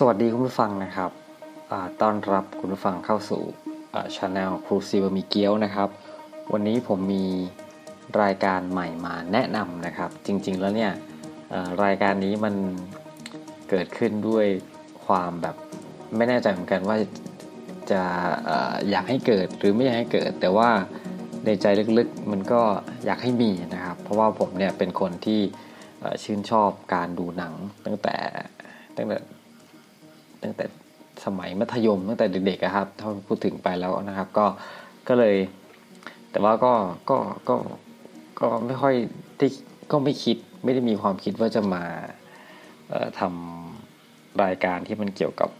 สวัสดีคุณผู้ฟังนะครับต้อนรับคุณผู้ฟังเข้าสู่ช anel ครูซีบะมีเกียวนะครับ วันนี้ผมมีรายการใหม่มาแนะนำนะครับ จริง ๆ แล้วเนี่ยรายการนี้มันเกิดขึ้นด้วยความแบบไม่แน่ใจเหมือนกันว่าจะอยากให้เกิดหรือไม่อยากให้เกิด แต่ว่าในใจลึกๆมันก็อยากให้มีนะครับ เพราะว่าผมเนี่ยเป็นคนที่ชื่นชอบการดูหนังตั้งแต่ตั้งแต่ ตั้งแต่สมัยมัธยมตั้งแต่เด็กๆครับถ้าพูดถึงไปแล้วนะครับ ก็ก็เลย แต่ว่าก็ก็ก็ก็ไม่ค่อยที่ก็ไม่คิดไม่ได้มีความคิดว่าจะมาทำรายการที่มันเกี่ยวกับ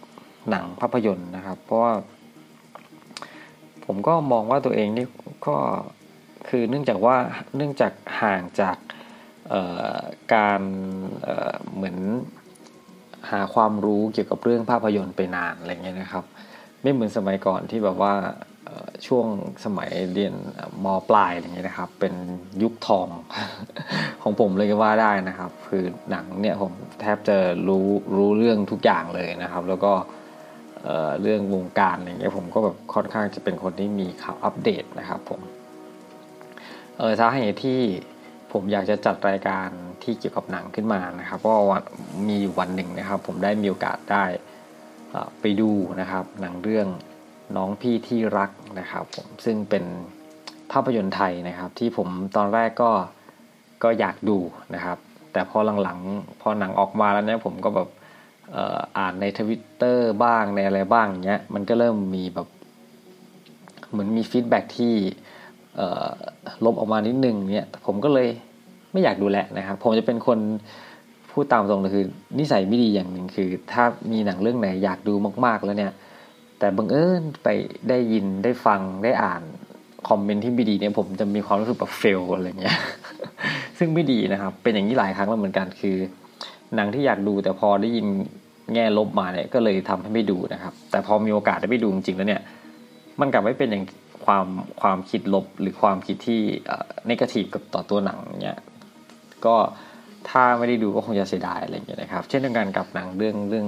หนังภาพยนตร์นะครับ เพราะว่าผมก็มองว่าตัวเองนี่ก็คือเนื่องจากว่าเนื่องจากห่างจากการเหมือน หาความรู้เกี่ยวกับเรื่องภาพยนตร์ไปนานอะไรเงี้ยนะครับ ไม่เหมือนสมัยก่อนที่แบบว่าช่วงสมัยเรียนมปลายอะไรเงี้ยนะครับ เป็นยุคทองของผมเลยก็ว่าได้นะครับ คือหนังเนี่ยผมแทบจะรู้รู้เรื่องทุกอย่างเลยนะครับ แล้วก็เรื่องวงการอะไรเงี้ยผมก็แบบค่อนข้างจะเป็นคนที่มีข่าวอัปเดตนะครับผมเออสาเหตุที่ ผมอยากจะจัดรายการที่เกี่ยวกับหนังขึ้นมานะครับเพราะว่ามีอยู่วันหนึ่งนะครับ ผมได้มีโอกาสได้ไปดูนะครับ หนังเรื่องน้องพี่ที่รักนะครับผมซึ่งเป็นภาพยนตร์ไทยนะครับ ที่ผมตอนแรกก็ก็อยากดูนะครับ แต่พอหลังๆพอหนังออกมาแล้วเนี่ยผมก็แบบอ่านในทวิตเตอร์บ้างในอะไรบ้างเงี้ยมันก็เริ่มมีแบบเหมือนมีฟีดแบ็ที่ ลบออกมานิดนึงเนี่ยผมก็เลยไม่อยากดูแลนะครับ ผมจะเป็นคนพูดตามตรงเลยคือนิสัยไม่ดีอย่างหนึ่งคือ ถ้ามีหนังเรื่องไหนอยากดูมากๆแล้วเนี่ย แต่บังเอิญไปได้ยินได้ฟังได้อ่านคอมเมนต์ที่ไม่ดีเนี่ยผมจะมีความรู้สึกแบบเฟลอะไรเงี้ย ซึ่งไม่ดีนะครับ เป็นอย่างนี้หลายครั้งแล้วเหมือนกันคือ หนังที่อยากดูแต่พอได้ยินแง่ลบมาเนี่ยก็เลยทำให้ไม่ดูนะครับ แต่พอมีโอกาสได้ไปดูจริงๆแล้วเนี่ย มันกลับไม่เป็นอย่าง ความความคิดลบหรือความคิดที่เนกาทีฟกับต่อตัวหนังเนี่ยก็ถ้าไม่ได้ดูก็คงจะเสียดายอะไรอย่างเงี้ยนะครับ เช่นเดียวกันกับหนังเรื่องเรื่อง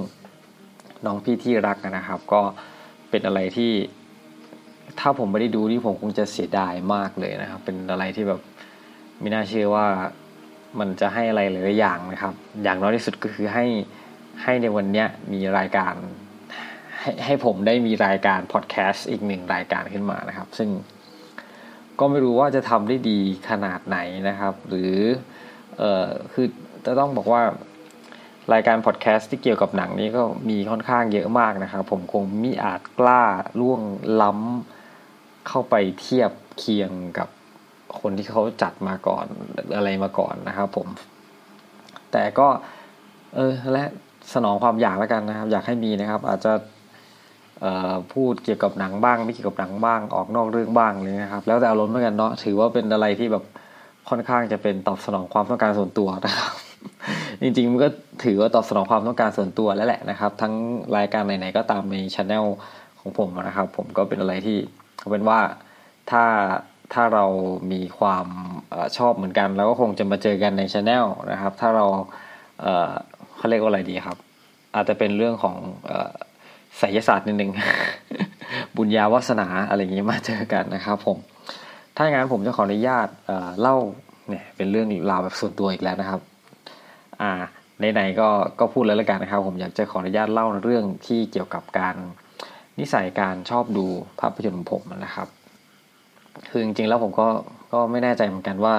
น้องพี่ที่รักนะครับ ก็เป็นอะไรที่ ถ้าผมไม่ได้ดูนี่ผมคงจะเสียดายมากเลยนะครับ เป็นอะไรที่แบบไม่น่าเชื่อว่ามันจะให้อะไรหลายอย่างนะครับ อย่างน้อยที่สุดก็คือให้ให้ในวันเนี้ยมีรายการ ให้ให้ผมได้มีรายการพอดแคสต์อีกหนึ่งรายการขึ้นมานะครับ ซึ่งก็ไม่รู้ว่าจะทำได้ดีขนาดไหนนะครับ หรือเออคือจะต้องบอกว่ารายการพอดแคสต์ที่เกี่ยวกับหนังนี้ก็มีค่อนข้างเยอะมากนะครับ ผมคงมิอาจกล้าล่วงล้ำเข้าไปเทียบเคียงกับคนที่เขาจัดมาก่อนอะไรมาก่อนนะครับผม แต่ก็ เออและสนองความอยากแล้วกันนะครับ อยากให้มีนะครับ อาจจะ พูดเกี่ยวกับหนังบ้าง ไม่เกี่ยวกับหนังบ้างออกนอกเรื่องบ้างเลยนะครับ แล้วแต่อารมณ์เหมือนกันเนาะถือว่าเป็นอะไรที่แบบค่อนข้างจะเป็นตอบสนองความต้องการส่วนตัวนะครับ จริงๆมันก็ถือว่าตอบสนองความต้องการส่วนตัวแล้วแหละนะครับ ทั้งรายการไหนๆก็ตามในช anel ของผมนะครับ ผมก็เป็นอะไรที่เอาเป็นว่าถ้าถ้าเรามีความอชอบเหมือนกันเราก็คงจะมาเจอกันในช anel นะครับ ถ้าเราเเขาเรียกว่าอะไรดีครับ อาจจะเป็นเรื่องของ ไสยศาสตร์นิดนึง บุญญาวาสนาอะไรอย่างนี้มาเจอกันนะครับผม ถ้าอย่างนั้นผมจะขออนุญาตเล่าเนี่ยเป็นเรื่องราวแบบส่วนตัวอีกแล้วนะครับ อ่าไหนๆก็ก็พูดแล้วละกันนะครับ ผมอยากจะขออนุญาตเล่าเรื่องที่เกี่ยวกับการนิสัยการชอบดูภาพยนตร์ของผมนะครับ คือจริงๆแล้วผมก็ก็ไม่แน่ใจเหมือนกันว่า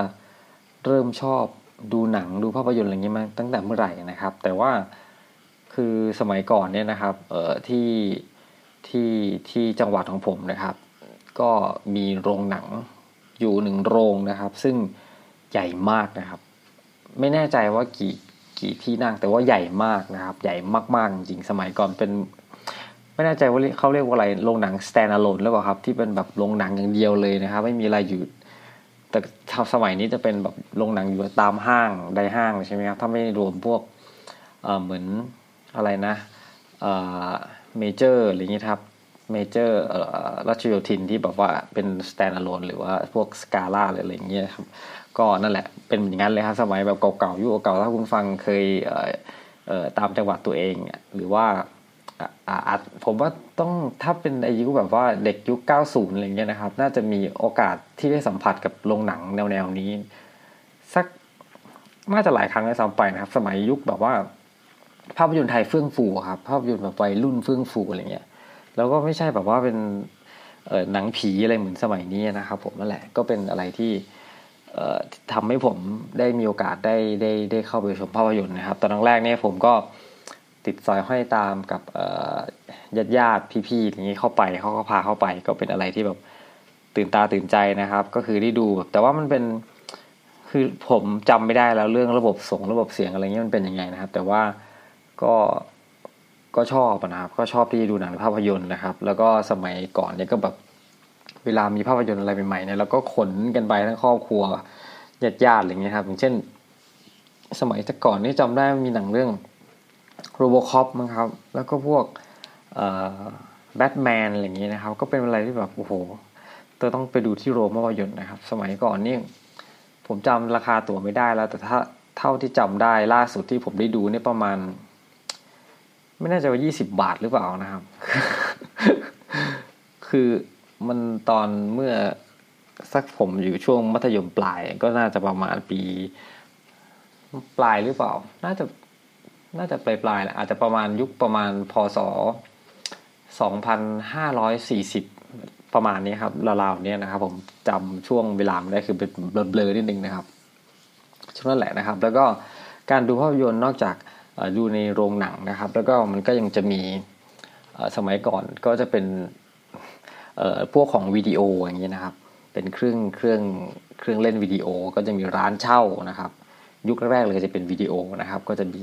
เริ่มชอบดูหนังดูภาพยนตร์อะไรเงี้ยมาตั้งแต่เมื่อไหร่นะครับ แต่ว่า คือสมัยก่อนเนี่ยนะครับเอ่อที่ที่ที่จังหวัดของผมนะครับ ก็มีโรงหนังอยู่หนึ่งโรงนะครับ ซึ่งใหญ่มากนะครับ ไม่แน่ใจว่ากี่กี่ที่นั่งแต่ว่าใหญ่มากนะครับ ใหญ่มากๆจริงสมัยก่อนเป็น ไม่แน่ใจว่าเขาเรียกว่าอะไรโรงหนัง stand alone หรือเปล่าครับ ที่เป็นแบบโรงหนังอย่างเดียวเลยนะครับ ไม่มีอะไรอยู่แต่สมัยนี้จะเป็นแบบโรงหนังอยู่ตามห้างใดห้างใช่ไหมครับถ้าไม่รวมพวกเหมือน อะไรนะเมเจอร์อะไรอย่างนี้ครับเมเจอร์รัชโยธินที่แบบว่าเป็น stand alone หรือว่าพวกสกาล่าอะไรอย่างเงี้ยครับก็นั่นแหละเป็นอย่างนั้นเลยครับสมัยแบบเก่าๆยุคเก่าถ้าคุณฟังเคยตามจังหวัดตัวเองหรือว่าอ่าผมว่าต้องถ้าเป็นอายุแบบว่าเด็กยุค 90 อะไรเงี้ยนะครับ น่าจะมีโอกาสที่ได้สัมผัสกับโรงหนังแนวๆนี้ สักน่าจะหลายครั้งเลยซ้ำไปนะครับ สมัยยุคแบบว่า ภาพยนตร์ไทยเฟื่องฟูครับภาพยนตร์แบบวัยรุ่นเฟื่องฟูอะไรเงี้ยแล้วก็ไม่ใช่แบบว่าเป็นเออหนังผีอะไรเหมือนสมัยนี้นะครับ ผมนั่นแหละก็เป็นอะไรที่ทำให้ผมได้มีโอกาสได้ได้ได้เข้าไปชมภาพยนตร์นะครับ ตอนแรกเนี่ยผมก็ติดซอยห้อยตามกับญาติญาติพี่ๆอย่างนี้เข้าไปเขาก็พาเข้าไป ก็เป็นอะไรที่แบบตื่นตาตื่นใจนะครับ ก็คือได้ดูแบบแต่ว่ามันเป็นคือผมจำไม่ได้แล้วเรื่องระบบส่งระบบเสียงอะไรเงี้ยมันเป็นยังไงนะครับ แต่ว่า ก็ก็ชอบนะครับ ก็ชอบที่ดูหนังภาพยนตร์นะครับ แล้วก็สมัยก่อนเนี่ยก็แบบเวลามีภาพยนตร์อะไรใหม่ๆเนี่ยเราก็ขนกันไปทั้งครอบครัวญาติญาติอะไรเงี้ยครับ อย่างเช่น สมัยแต่ก่อนนี่จำได้มีหนังเรื่องโรบคอปมั้งครับ แล้วก็พวกแบทแมนอะไรอย่างเงี้ยนะครับ ก็เป็นอะไรที่แบบโอ้โหเธอต้องไปดูที่โรงภาพยนตร์นะครับ สมัยก่อนนี่ผมจำราคาตั๋วไม่ได้แล้ว แต่ถ้าเท่าที่จำได้ล่าสุดที่ผมได้ดูเนี่ยประมาณ ไม่น่าจะว่ายี่สิบบาทหรือเปล่านะครับ คือมันตอนเมื่อสักผมอยู่ช่วงมัธยมปลายก็น่าจะประมาณปีปลายหรือเปล่า น่าจะน่าจะปลายปลายแหละอาจจะประมาณยุคประมาณพศสองพันห้าร้อยสี่สิบประมาณนี้ครับราวๆนี้นะครับ ผมจำช่วงเวลาไม่ได้คือเป็นเบลอๆนิดนึงนะครับช่วงนั้นแหละนะครับ แล้วก็การดูภาพยนตร์นอกจาก ดูในโรงหนังนะครับ แล้วก็มันก็ยังจะมีสมัยก่อนก็จะเป็นพวกของวิดีโออย่างนี้นะครับ เป็นเครื่องเครื่องเครื่องเล่นวิดีโอ ก็จะมีร้านเช่านะครับ ยุคแรกเลยจะเป็นวิดีโอนะครับ ก็จะมี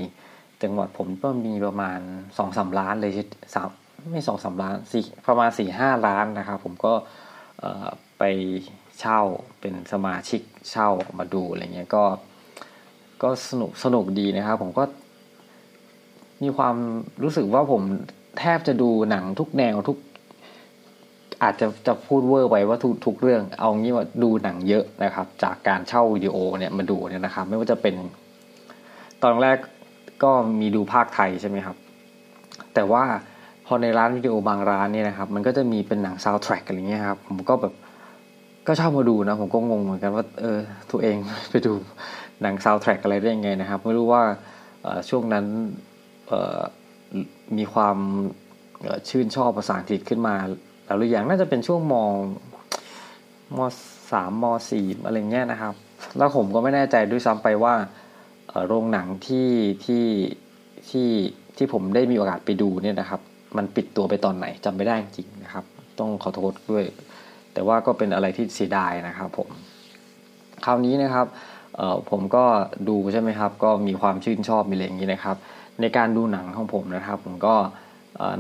จังหวัดผมก็มีประมาณสองสาล้านเลยสามไม่สองสาล้านสี่ประมาณสี่ห้าล้านนะครับ ผมก็ไปเช่าเป็นสมาชิกเช่ามาดูอะไรเงี้ยก็ ก็สนุกสนุกดีนะครับ ผมก็ มีความรู้สึกว่าผมแทบจะดูหนังทุกแนวทุก อาจจะจะพูดเวอร์ไปว่าทุกทุกเรื่อง เอางี้ว่าดูหนังเยอะนะครับ จากการเช่าวิดีโอเนี่ยมาดูเนี่ยนะครับ ไม่ว่าจะเป็น ตอนแรกก็มีดูพากย์ไทยใช่ไหมครับ แต่ว่าพอในร้านวิดีโอบางร้านเนี่ยนะครับ มันก็จะมีเป็นหนังซาวด์แทร็กอะไรเงี้ยครับ ผมก็แบบก็ชอบมาดูนะ ผมก็งงเหมือนกันว่าเออตัวเองไปดูหนังซาวด์แทร็กอะไรได้ยังไงนะครับ ไม่รู้ว่าช่วงนั้น มีความชื่นชอบภาษาอังกฤษขึ้นมาแล้วหรือยังน่าจะเป็นช่วงมมสามมสี่อะไรเงี้ยนะครับ แล้วผมก็ไม่แน่ใจด้วยซ้ำไปว่าโรงหนังที่ที่ที่ที่ผมได้มีโอกาสไปดูเนี่ยนะครับ มันปิดตัวไปตอนไหนจำไม่ได้จริงนะครับ ต้องขอโทษด้วย แต่ว่าก็เป็นอะไรที่เสียดายนะครับผมคราวนี้นะครับผมก็ดูใช่ไหมครับ ก็มีความชื่นชอบมีอะไรอย่างนี้นะครับ ในการดูหนังของผมนะครับ ผมก็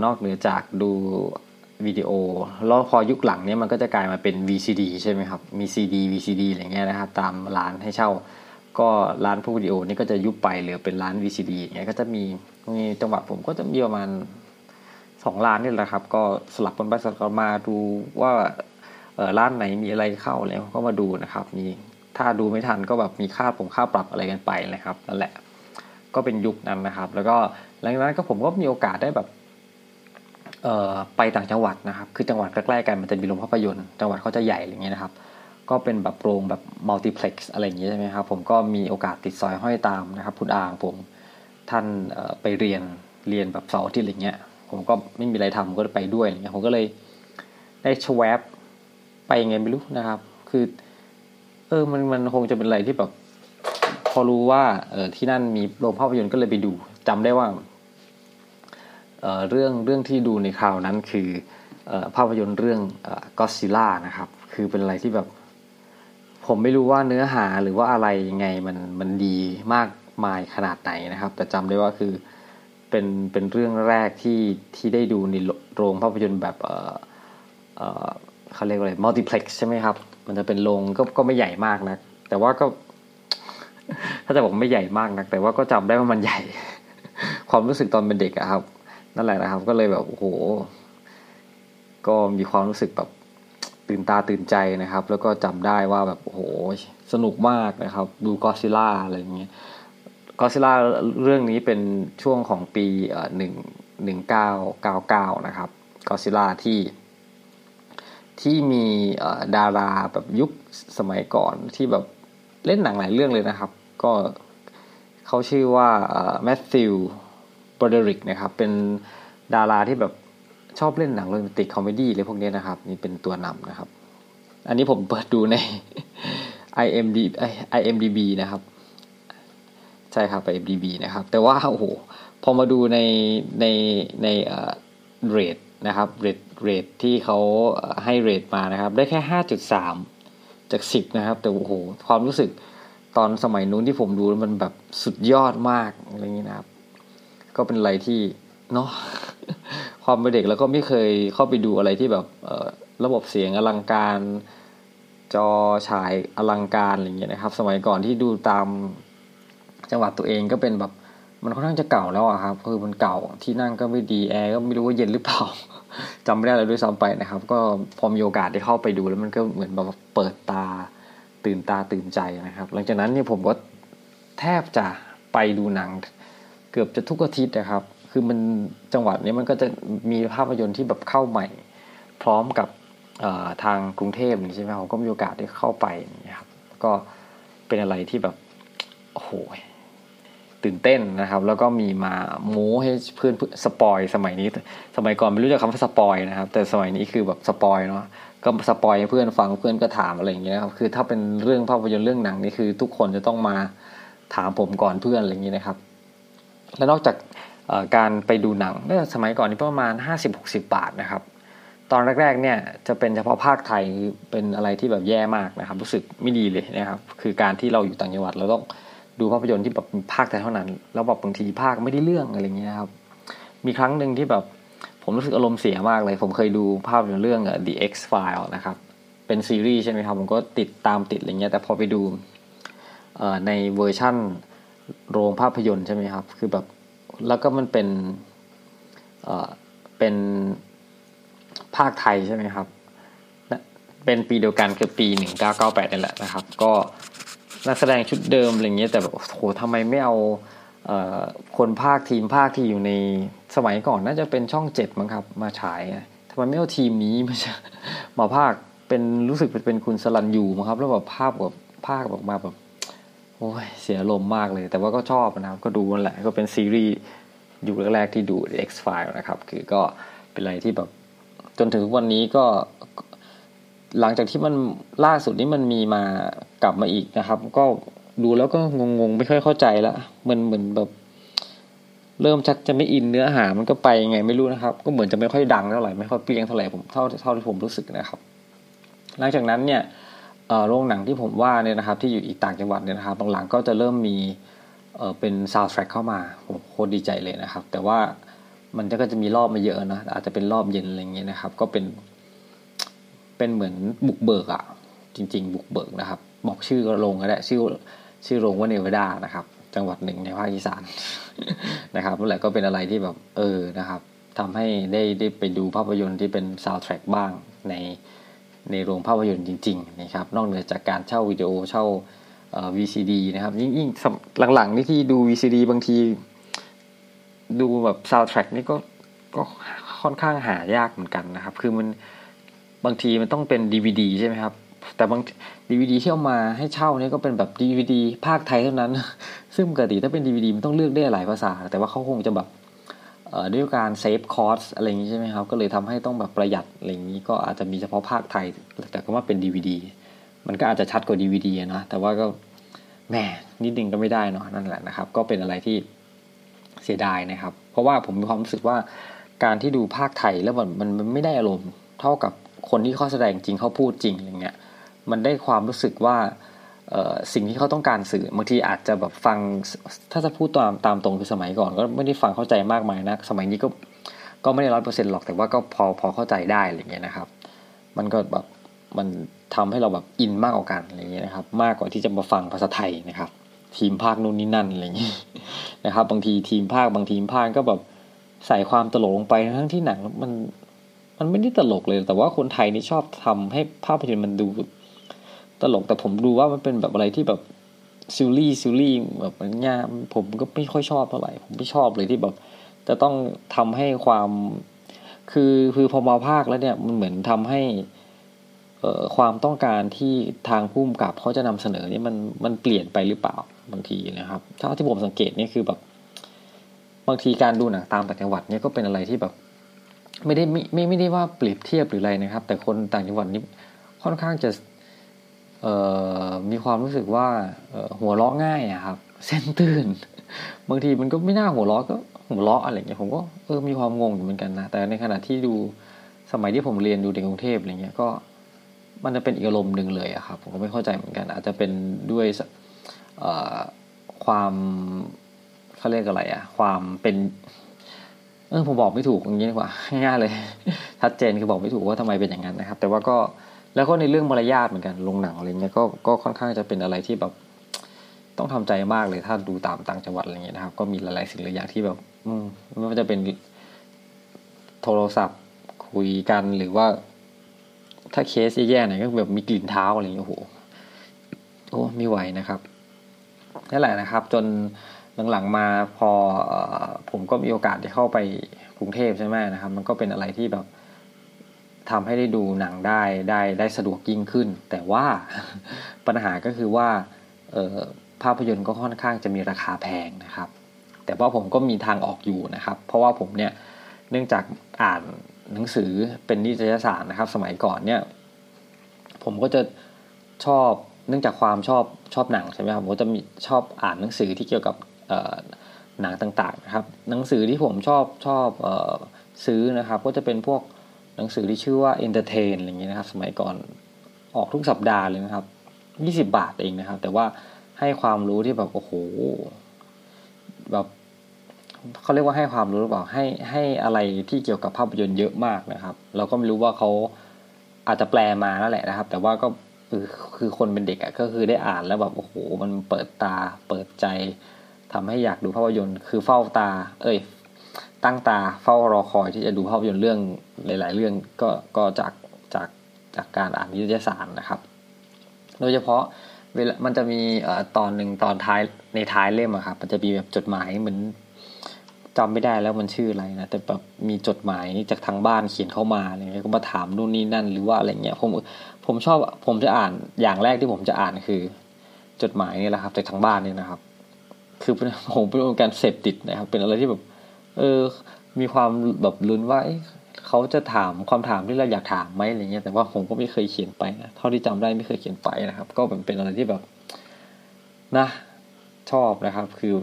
นอกเหนือจากดูวิดีโอแล้วพอยุคหลังเนี้ยมันก็จะกลายมาเป็น VCD ใช่ไหมครับ มี CD VCD อะไรเงี้ยนะครับ ตามร้านให้เช่า ก็ร้านพวกวิดีโอนี่ก็จะยุบไปเหลือเป็นร้าน VCD อย่างเงี้ยก็จะมีมีจังหวัดผมก็จะมีประมาณสองร้านนี่แหละครับ ก็สลับกันไปสลับกันมาดูว่าเออร้านไหนมีอะไรเข้าแล้วก็มาดูนะครับ มีถ้าดูไม่ทันก็แบบมีค่าผมค่าปรับอะไรกันไปนะครับนั่นแหละ ก็เป็นยุคนั้นนะครับ แล้วก็หลังจากนั้นก็ผมก็มีโอกาสได้แบบเอ่อไปต่างจังหวัดนะครับ คือจังหวัดใกล้ๆกันมันจะมีโรงภาพยนตร์จังหวัดเขาจะใหญ่อะไรเงี้ยนะครับ ก็เป็นแบบโรงแบบมัลติเพล็กซ์อะไรอย่างเงี้ยใช่ไหมครับ ผมก็มีโอกาสติดซอยห้อยตามนะครับคุณอางผมท่านไปเรียนเรียนแบบเสาร์อาทิตย์อะไรเงี้ย ผมก็ไม่มีอะไรทำก็ไปด้วยอะไรเงี้ย ผมก็เลยได้ชวบไปยังไงไม่รู้นะครับ คือ เออมันมันคงจะเป็นอะไรที่แบบ อรู้ว่าเออที่นั่นมีโรงภาพยนตร์ก็เลยไปดูจำได้ว่าเออเรื่องเรื่องที่ดูในข่าวนั้นคือภาพยนตร์เรื่องก็ซิล่านะครับ คือเป็นอะไรที่แบบ ผมไม่รู้ว่าเนื้อหาหรือว่าอะไรยังไงมันมันดีมากมายขนาดไหนนะครับ แต่จำได้ว่าคือเป็นเป็นเรื่องแรกที่ที่ได้ดูในโรงภาพยนตร์แบบเออเออเขาเรียกว่าอะไรมัลติเพล็กซ์ใช่ไหมครับ มันจะเป็นโรงก็ก็ไม่ใหญ่มากนะแต่ว่าก็ ถ้าจะบอกไม่ใหญ่มากนะแต่ว่าก็จำได้ว่ามันใหญ่ ความรู้สึกตอนเป็นเด็กอะครับ นั่นแหละนะครับ ก็เลยแบบโอ้โห ก็มีความรู้สึกแบบตื่นตาตื่นใจนะครับ แล้วก็จำได้ว่าแบบโอ้โหสนุกมากนะครับ ดูกอซิล่าอะไรอย่างเงี้ยกอซิล่าเรื่องนี้เป็นช่วงของปีหนึ่ง1999นะครับก็ซิล่าที่ที่มีดาราแบบยุคสมัยก่อนที่แบบ เล่นหนังหลายเรื่องเลยนะครับ ก็เขาชื่อว่าแมทธิวบรเดริกนะครับ เป็นดาราที่แบบชอบเล่นหนัง romantic comedy เลยพวกนี้นะครับ นี่เป็นตัวนำนะครับ อันนี้ผมเปิดดูใน IMD IMDB นะครับ ใช่ครับ IMDB นะครับ แต่ว่าโอ้โหพอมาดูในในใน rate นะครับ rate rate ที่เขาให้ rate มานะครับ ได้แค่ห้า จามจากสิบนะครับ แต่โอ้โหความรู้สึกตอนสมัยนู้นที่ผมดูมันแบบสุดยอดมากอะไรอย่างนี้นะครับ ก็เป็นอะไรที่เนาะความเป็นเด็กแล้วก็ไม่เคยเข้าไปดูอะไรที่แบบระบบเสียงอลังการ จอฉายอลังการอะไรเงี้ยนะครับ สมัยก่อนที่ดูตามจังหวัดตัวเองก็เป็นแบบ มันค่อนข้างจะเก่าแล้วอะครับคือมันเก่าที่นั่งก็ไม่ดีแอร์ก็ไม่รู้ว่าเย็นหรือเปล่า จำไม่ได้เลยด้วยซ้ำไปนะครับ ก็พอมีโอกาสได้เข้าไปดูแล้วมันก็เหมือนแบบเปิดตาตื่นตาตื่นใจนะครับ หลังจากนั้นเนี่ยผมก็แทบจะไปดูหนัง เกือบจะทุกอาทิตย์นะครับ คือมันจังหวัดนี้มันก็จะมีภาพยนตร์ที่แบบเข้าใหม่ พร้อมกับทางกรุงเทพใช่ไหมผมก็มีโอกาสได้เข้าไปนะครับก็เป็นอะไรที่แบบโอ้โห ตื่นเต้นนะครับ แล้วก็มีมาโม้ให้เพื่อน spoil สมัยนี้ สมัยก่อนไม่รู้จักคำว่า spoil นะครับ แต่สมัยนี้คือแบบ spoil เนาะก็ spoil ให้เพื่อนฟังเพื่อนก็ถามอะไรอย่างเงี้ยครับคือถ้าเป็นเรื่องภาพยนตร์เรื่องหนังนี่คือ ทุกคนจะต้องมาถามผมก่อนเพื่อนอะไรอย่างเงี้ยนะครับ แล้วนอกจากการไปดูหนังเนี่ยสมัยก่อนนี่ประมาณ 50-60 บาทนะครับ ตอนแรกๆเนี่ยจะเป็นเฉพาะภาคไทยเป็นอะไรที่แบบแย่มากนะครับ รู้สึกไม่ดีเลยนะครับ คือการที่เราอยู่ต่างจังหวัดเราต้อง ดูภาพยนตร์ที่แบบภาคแต่เท่านั้น แล้วแบบบางทีภาคไม่ได้เรื่องอะไรเงี้ยครับ มีครั้งหนึ่งที่แบบผมรู้สึกอารมณ์เสียมากเลย ผมเคยดูภาพยนตร์เรื่อง The X File นะครับ เป็นซีรีส์ใช่ไหมครับ ผมก็ติดตามติดอะไรเงี้ย แต่พอไปดูในเวอร์ชั่นโรงภาพยนตร์ใช่ไหมครับ คือแบบแล้วก็มันเป็นเป็นพากย์ไทยใช่ไหมครับ เป็นปีเดียวกันคือปี 1998นี่แหละนะครับ ก็ นักแสดงชุดเดิมอะไรเงี้ยแต่แบบโหทำไมไม่เอาเออคนพากย์ทีมพากย์ที่อยู่ในสมัยก่อนน่าจะเป็นช่องเจ็ดมั้งครับ มาฉายทำไมไม่เอาทีมนี้มามาพากย์เป็นรู้สึกเป็นคุณสลันยูมั้งครับ แล้วแบบภาพแบบภาคออกมาแบบโอ้ยเสียลมมากเลย แต่ว่าก็ชอบนะครับ ก็ดูนั่นแหละก็เป็นซีรีส์อยู่แรกๆที่ดู X File นะครับ คือก็เป็นอะไรที่แบบจนถึงวันนี้ก็ หลังจากที่มันล่าสุดนี้มันมีมา กลับมาอีกนะครับ ก็ดูแล้วก็งงๆ ไม่ค่อยเข้าใจละมันเหมือนแบบ เริ่มชักจะไม่อินเนื้อหามันก็ไปยังไงไม่รู้นะครับ ก็เหมือนจะไม่ค่อยดังเท่าไหร่ไม่ค่อยเปรี้ยงเท่าไหร่ผมเท่าเท่าที่ผมรู้สึกนะครับ หลังจากนั้นเนี่ยโรงหนังที่ผมว่าเนี่ยนะครับ ที่อยู่อีกต่างจังหวัดเนี่ยนะครับหลังๆก็จะเริ่มมีเเป็นซาวด์แทร็กเข้ามาผมโคตรดีใจเลยนะครับ แต่ว่ามันก็จะมีรอบมาเยอะนะอาจจะเป็นรอบเย็นอะไรเงี้ยนะครับ ก็เป็นเป็นเหมือนบุกเบิกอะจริง ๆ บุกเบิกนะครับ บอกชื่อโรงก็ได้ชื่อชื่อโรงว่าเนวาดานะครับ จังหวัดหนึ่งในภาคอีสานนะครับนั่นแหละก็เป็นอะไรที่แบบเออนะครับทำให้ได้ได้ไปดูภาพยนตร์ที่เป็นซาวด์แทร็กบ้างในในโรงภาพยนตร์จริง ๆ นะครับ นอกเหนือจากการเช่าวิดีโอเช่า VCD นะครับ ยิ่งยิ่งหลังๆนี่ที่ดู VCD บางที ดูแบบซาวด์แทร็กนี่ก็ก็ค่อนข้างหายากเหมือนกันนะครับ คือมันบางทีมันต้องเป็นดีวีดีใช่ไหมครับ แต่บางดีวีดีที่เอามาให้เช่าเนี่ยก็เป็นแบบดีวีดีพากย์ไทยเท่านั้น ซึ่งปกติถ้าเป็นดีวีดีมันต้องเลือกได้หลายภาษา แต่ว่าเขาคงจะแบบด้วยการ save cost อะไรอย่างนี้ใช่ไหมครับ ก็เลยทำให้ต้องแบบประหยัดอะไรอย่างนี้ก็อาจจะมีเฉพาะพากย์ไทย แต่ก็ว่าเป็นดีวีดีมันก็อาจจะชัดกว่าวีซีดีนะ แต่ว่าก็แหมนิดนึงก็ไม่ได้เนาะนั่นแหละนะครับ ก็เป็นอะไรที่เสียดายนะครับ เพราะว่าผมมีความรู้สึกว่าการที่ดูพากย์ไทยแล้วมันมันไม่ได้อารมณ์เท่ากับคนที่เขาแสดงจริงเขาพูดจริงอย่างเงี้ย มันได้ความรู้สึกว่าสิ่งที่เขาต้องการสื่อบางทีอาจจะแบบฟังถ้าจะพูดตามตามตรงคือสมัยก่อน ก็ไม่ได้ฟังเข้าใจมากมายนะสมัยนี้ก็ก็ไม่ได้ร้อยเปอร์เซ็นต์หรอกแต่ว่าก็พอพอเข้าใจได้อะไรเงี้ยนะครับ มันก็แบบมันทำให้เราแบบอินมากกว่ากันอะไรเงี้ยนะครับ มากกว่าที่จะมาฟังภาษาไทยนะครับ ทีมภาคนู่นนี่นั่นอะไรเงี้ยนะครับ บางทีทีมภาคบางทีมภาคก็แบบใส่ความตลกลงไปทั้งที่หนังมันมันไม่ได้ตลกเลย แต่ว่าคนไทยนี่ชอบทำให้ภาพยนตร์มันดู ตลกแต่ผมดูว่ามันเป็นแบบอะไรที่แบบซิลลี่ซิลลี่แบบเงี้ยผมก็ไม่ค่อยชอบเท่าไหร่ผมไม่ชอบเลยที่แบบ จะต้องทำให้ความคือคือพอมาภาคแล้วเนี่ยมันเหมือนทำให้ความต้องการที่ทางผู้กำกับเขาจะนำเสนอนี่มันมันเปลี่ยนไปหรือเปล่าบางทีนะครับถ้าที่ผมสังเกตนี่คือแบบ บางทีการดูหนังตามต่างจังหวัดเนี่ยก็เป็นอะไรที่แบบ ไม่ได้ไม่ไม่ไม่ได้ว่าเปรียบเทียบหรืออะไรนะครับ แต่คนต่างจังหวัดนี้ค่อนข้างจะ มีความรู้สึกว่าหัวเราะง่ายอะครับ เส้นตื่น บางทีมันก็ไม่น่าหัวเราะก็หัวเราะอะไรเงี้ยผมก็เออมีความงงอยู่เหมือนกันนะแต่ในขณะที่ดูสมัยที่ผมเรียนดูในกรุงเทพอะไรเงี้ยก็มันจะเป็นอีกอารมณ์หนึ่งเลยอะครับผมก็ไม่เข้าใจเหมือนกัน อาจจะเป็นด้วยความเขาเรียกอะไรอะความเป็นเออผมบอกไม่ถูกอย่างนี้ดีกว่าง่ายเลยชัดเจนคือบอกไม่ถูกว่าทำไมเป็นอย่างนั้นนะครับ แต่ว่าก็ แล้วก็ในเรื่องมารยาทเหมือนกันลงหนังอะไรเงี้ยก็ก็ค่อนข้างจะเป็นอะไรที่แบบต้องทำใจมากเลยถ้าดูตามต่างจังหวัดอะไรเงี้ยนะครับ ก็มีหลายๆสิ่งหลายอย่างที่แบบ อืมไม่ว่าจะเป็นโทรศัพท์คุยกันหรือว่า ถ้าเคสแย่ๆหน่อยก็แบบมีกลิ่นเท้าอะไรอย่างเงี้ยโอ้โหโอ้ไม่ไหวนะครับนั่นแหละนะครับ จนหลังๆมาพอผมก็มีโอกาสได้เข้าไปกรุงเทพใช่ไหมนะครับ มันก็เป็นอะไรที่แบบ ทำให้ได้ดูหนังได้ได้ได้สะดวกยิ่งขึ้น แต่ว่าปัญหาก็คือว่าภาพยนตร์ก็ค่อนข้างจะมีราคาแพงนะครับ แต่ว่าผมก็มีทางออกอยู่นะครับ เพราะว่าผมเนี่ยเนื่องจากอ่านหนังสือเป็นนิตยสารนะครับ สมัยก่อนเนี่ย ผมก็จะชอบเนื่องจากความชอบชอบหนังใช่ไหมครับผมก็จะมีชอบอ่านหนังสือที่เกี่ยวกับหนังต่างๆนะครับ หนังสือที่ผมชอบชอบออซื้อนะครับ ก็จะเป็นพวก หนังสือที่ชื่อว่า Entertain อะไรเงี้ยนะครับ สมัยก่อนออกทุกสัปดาห์เลยนะครับยี่สิบาทเองนะครับ แต่ว่าให้ความรู้ที่แบบโอ้โหแบบเขาเรียกว่าให้ความรู้หรือเปล่าให้ให้อะไรที่เกี่ยวกับภาพยนตร์เยอะมากนะครับ เราก็ไม่รู้ว่าเขาอาจจะแปลมาแล้วแหละนะครับ แต่ว่าก็คือคือคนเป็นเด็กอะก็คือได้อ่านแล้วแบบโอ้โหมันเปิดตาเปิดใจทำให้อยากดูภาพยนตร์ คือเฝ้าตา เอ้ย ตั้งตาเฝ้ารอคอยที่จะดูภาพยนตร์เรื่องหลาย ๆ เรื่องก็ก็จากจากจากการอ่านนิตยสารนะครับ โดยเฉพาะเวลามันจะมีตอนหนึ่งตอนท้ายในท้ายเล่มอะครับมันจะมีแบบจดหมายเหมือนจำไม่ได้แล้วมันชื่ออะไรนะแต่แบบมีจดหมายจากทางบ้านเขียนเข้ามาอะไรเงี้ยก็มาถามนู่นนี่นั่นหรือว่าอะไรเงี้ยผมผมชอบผมจะอ่านอย่างแรกที่ผมจะอ่านคือ จดหมายนี่แหละครับจากทางบ้านนี่นะครับ คือผมเป็นการเสพติดนะครับ เป็นอะไรที่แบบ เออ มีความแบบลุ้นว่าเขาจะถามความถามที่เราอยากถามไหมอะไรเงี้ยแต่ว่าผมก็ไม่เคยเขียนไปนะเท่าที่จำได้ไม่เคยเขียนไปนะครับ ก็เป็นเป็นอะไรที่แบบนะชอบนะครับ คือ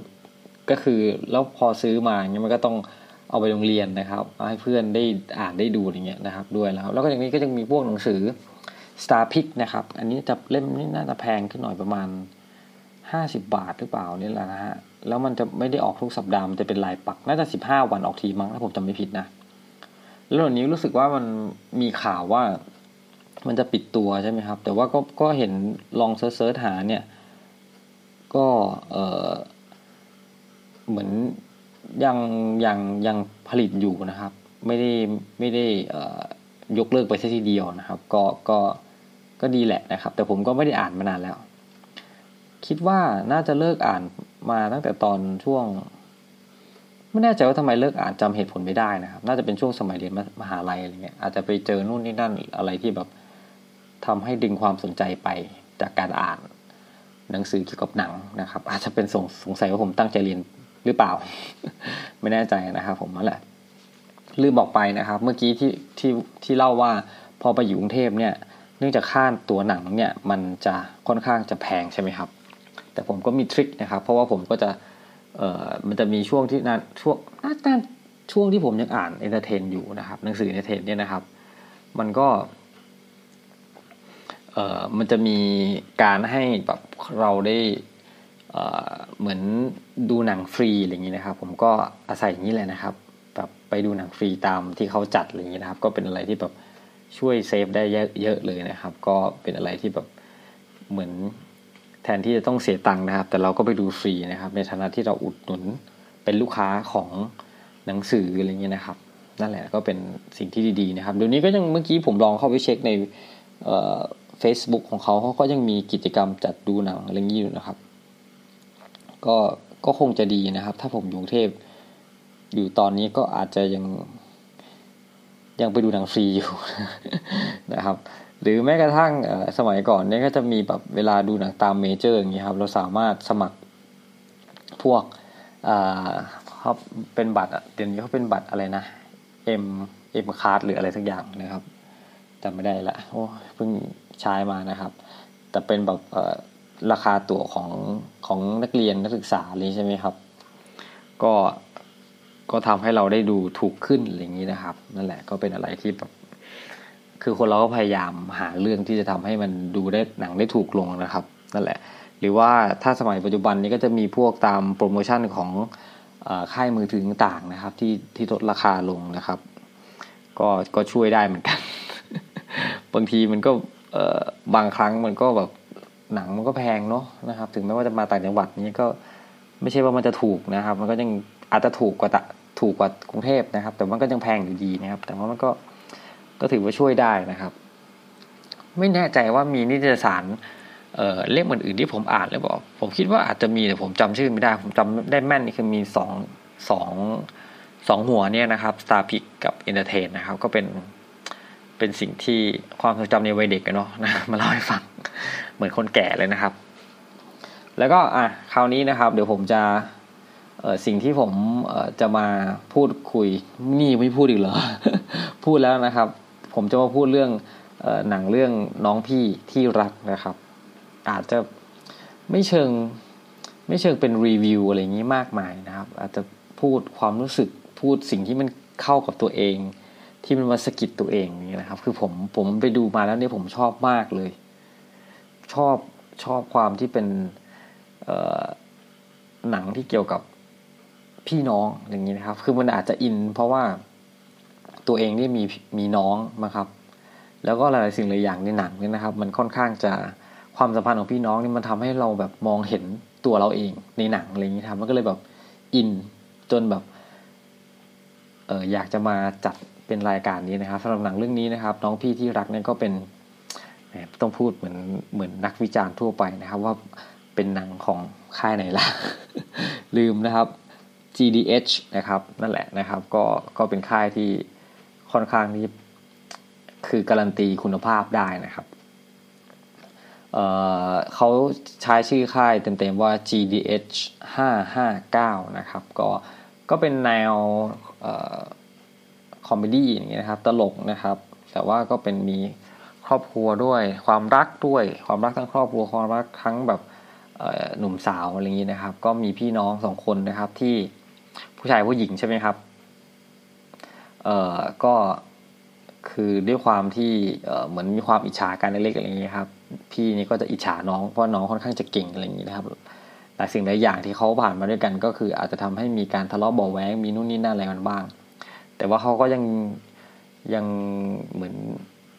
ก็คือแล้วพอซื้อมาเงี้ยมันก็ต้องเอาไปโรงเรียนนะครับให้เพื่อนได้อ่านได้ดูอย่างเงี้ยนะครับ ด้วยแล้วแล้วก็อย่างนี้ก็ยังมีพวกหนังสือ Star Pick นะครับ อันนี้จะเล่มนี้น่าจะแพงขึ้นหน่อยประมาณห้าสิบาทหรือเปล่านี่แหละนะฮะ แล้วมันจะไม่ได้ออกทุกสัปดาห์มันจะเป็นลายปักน่าจะสิบห้าวันออกทีมั้งถ้าผมจำไม่ผิดนะแล้ววันนี้รู้สึกว่ามันมีข่าวว่า มันจะปิดตัวใช่ไหมครับ แต่ว่าก็ก็เห็นลองเซิร์ชหาเนี่ย ก็เออเหมือนยังยังยังผลิตอยู่นะครับ ไม่ได้ไม่ได้ยกเลิกไปซะทีเดียวนะครับ ก็ก็ก็ดีแหละนะครับ แต่ผมก็ไม่ได้อ่านมานานแล้ว คิดว่าน่าจะเลิกอ่าน มาตั้งแต่ตอนช่วง ไม่แน่ใจว่าทำไมเลิกอ่านจำเหตุผลไม่ได้นะครับ น่าจะเป็นช่วงสมัยเรียนมหาลัยอะไรเงี้ยอาจจะไปเจอนู่นนี่นั่นอะไรที่แบบทำให้ดึงความสนใจไปจากการอ่าน หนังสือเกี่ยวกับหนังนะครับ อาจจะเป็นสงสงสัยว่าผมตั้งใจเรียนหรือเปล่า ไม่แน่ใจนะครับ ผมนั่นแหละลืมบอกไปนะครับ เมื่อกี้ที่ที่ที่เล่าว่าพอไปอยู่กรุงเทพเนี่ย เนื่องจากค่าตัวหนังเนี่ยมันจะค่อนข้างจะแพงใช่ไหมครับ แต่ผมก็มีทริคนะครับ เพราะว่าผมก็จะเอ่อมันจะมีช่วงที่นั้นช่วงนะช่วงที่ผมยังอ่าน Entertain อยู่นะครับ หนังสือ Entertain เนี่ยนะครับ มันก็เอ่อมันจะมีการให้แบบเราได้เหมือนดูหนังฟรีอะไรอย่างนี้นะครับ ผมก็อาศัยอย่างนี้แหละนะครับแบบไปดูหนังฟรีตามที่เขาจัดอะไรอย่างนี้นะครับ ก็เป็นอะไรที่แบบช่วย save ได้เยอะเลยนะครับ ก็เป็นอะไรที่แบบเหมือน แทนที่จะต้องเสียตังค์นะครับ แต่เราก็ไปดูฟรีนะครับ ในฐานะที่เราอุดหนุนเป็นลูกค้าของหนังสืออะไรเงี้ยนะครับ นั่นแหละก็เป็นสิ่งที่ดีๆนะครับเดี๋ยวนี้ก็ยังเมื่อกี้ผมลองเข้าไปเช็คในเฟซบุ๊กของเขาเขาก็ยังมีกิจกรรมจัดดูหนังอะไรอย่างนี้อยู่นะครับ ก็ก็คงจะดีนะครับ ถ้าผมอยู่กรุงเทพอยู่ตอนนี้ก็อาจจะยังยังไปดูหนังฟรีอยู่นะครับ หรือแม้กระทั่งสมัยก่อนเนี่ยก็จะมีแบบเวลาดูหนังตามเมเจอร์อย่างเงี้ยครับเราสามารถสมัครพวกเขาเป็นบัตรเดี๋ยวนี้เขาเป็นบัตรอะไรนะ M M card หรืออะไรสักอย่างนะครับจำไม่ได้ละโอ้เพิ่งใช้มานะครับ แต่เป็นแบบราคาตั๋วของของนักเรียนนักศึกษาเลยใช่ไหมครับ ก็ก็ทำให้เราได้ดูถูกขึ้นอะไรอย่างนี้นะครับ นั่นแหละก็เป็นอะไรที่แบบ คือคนเราก็พยายามหาเรื่องที่จะทำให้มันดูได้หนังได้ถูกลงนะครับนั่นแหละ หรือว่าถ้าสมัยปัจจุบันนี้ก็จะมีพวกตามโปรโมชั่นของค่ายมือถือต่างๆนะครับ ที่ที่ลดราคาลงนะครับ ก็ก็ช่วยได้เหมือนกัน บางทีมันก็บางครั้งมันก็แบบหนังมันก็แพงเนาะนะครับ ถึงแม้ว่าจะมาต่างจังหวัดนี้ก็ไม่ใช่ว่ามันจะถูกนะครับ มันก็ยังอาจจะถูกกว่าถูกกว่ากรุงเทพนะครับ แต่มันก็ยังแพงอยู่ดีนะครับ แต่ว่ามันก็ ก็ถือว่าช่วยได้นะครับ ไม่แน่ใจว่ามีนิตยสารเเล่มอื่นๆที่ผมอ่านหรือเปล่าผมคิดว่าอาจจะมีแต่ผมจำชื่อไม่ได้ ผมจำได้แม่นนี่คือมีสองสองสองหัวเนี่ยนะครับ Star p i c กับ Entertain นะครับ ก็เป็นเป็นสิ่งที่ความทรงจำในวัยเด็กกันเนาะนะมาเล่าให้ฟังเหมือนคนแก่เลยนะครับ แล้วก็อะคราวนี้นะครับ เดี๋ยวผมจะเสิ่งที่ผมจะมาพูดคุยนี่ไม่พูดอีกเหรอ พูดแล้วนะครับ ผมจะมาพูดเรื่องหนังเรื่องน้องพี่ที่รักนะครับ อาจจะไม่เชิงไม่เชิงเป็นรีวิวอะไรอย่างนี้มากมายนะครับ อาจจะพูดความรู้สึกพูดสิ่งที่มันเข้ากับตัวเอง ที่มันมาสกิดตัวเองนี่นะครับ คือผมผมไปดูมาแล้วเนี่ยผมชอบมากเลย ชอบชอบความที่เป็นหนังที่เกี่ยวกับพี่น้องอย่างนี้นะครับ คือมันอาจจะอินเพราะว่า ตัวเองนี่มีมีน้องนะครับ แล้วก็หลายๆสิ่งหลายอย่างในหนังเนี่ยนะครับ มันค่อนข้างจะความสัมพันธ์ของพี่น้องนี่มันทำให้เราแบบมองเห็นตัวเราเองในหนังอะไรอย่างนี้ครับมันก็เลยแบบอินจนแบบเอออยากจะมาจัดเป็นรายการนี้นะครับสำหรับหนังเรื่องนี้นะครับ น้องพี่ที่รักเนี่ยก็เป็นต้องพูดเหมือนเหมือนนักวิจารณ์ทั่วไปนะครับ ว่าเป็นหนังของค่ายไหนล่ะ ลืมนะครับ GDH นะครับ นั่นแหละนะครับ ก็ก็เป็นค่ายที่ ค่อนข้างที่คือการันตีคุณภาพได้นะครับเเขาใช้ชื่อค่ายเต็มๆว่า GDH 559 นะครับ ก็ก็เป็นแนวคอมเมดี้อย่างเงี้ยนะครับ ตลกนะครับ แต่ว่าก็เป็นมีครอบครัวด้วย ความรักด้วย ความรักทั้งครอบครัว ความรักทั้งแบบหนุ่มสาวอะไรอย่างนี้นะครับ ก็มีพี่น้องสองคนนะครับที่ผู้ชายผู้หญิงใช่ไหมครับ เอ่อก็คือด้วยความที่เอ่อเหมือนมีความอิจฉากันเล็กๆอะไรอย่างนี้ครับ พี่นี่ก็จะอิจฉาน้องเพราะน้องค่อนข้างจะเก่งอะไรอย่างนี้นะครับหลายสิ่งหลายอย่างที่เขาผ่านมาด้วยกัน ก็คืออาจจะทำให้มีการทะเลาะเบาแวงมีนู่นนี่นั่นอะไรกันบ้าง แต่ว่าเขาก็ยังยังเหมือน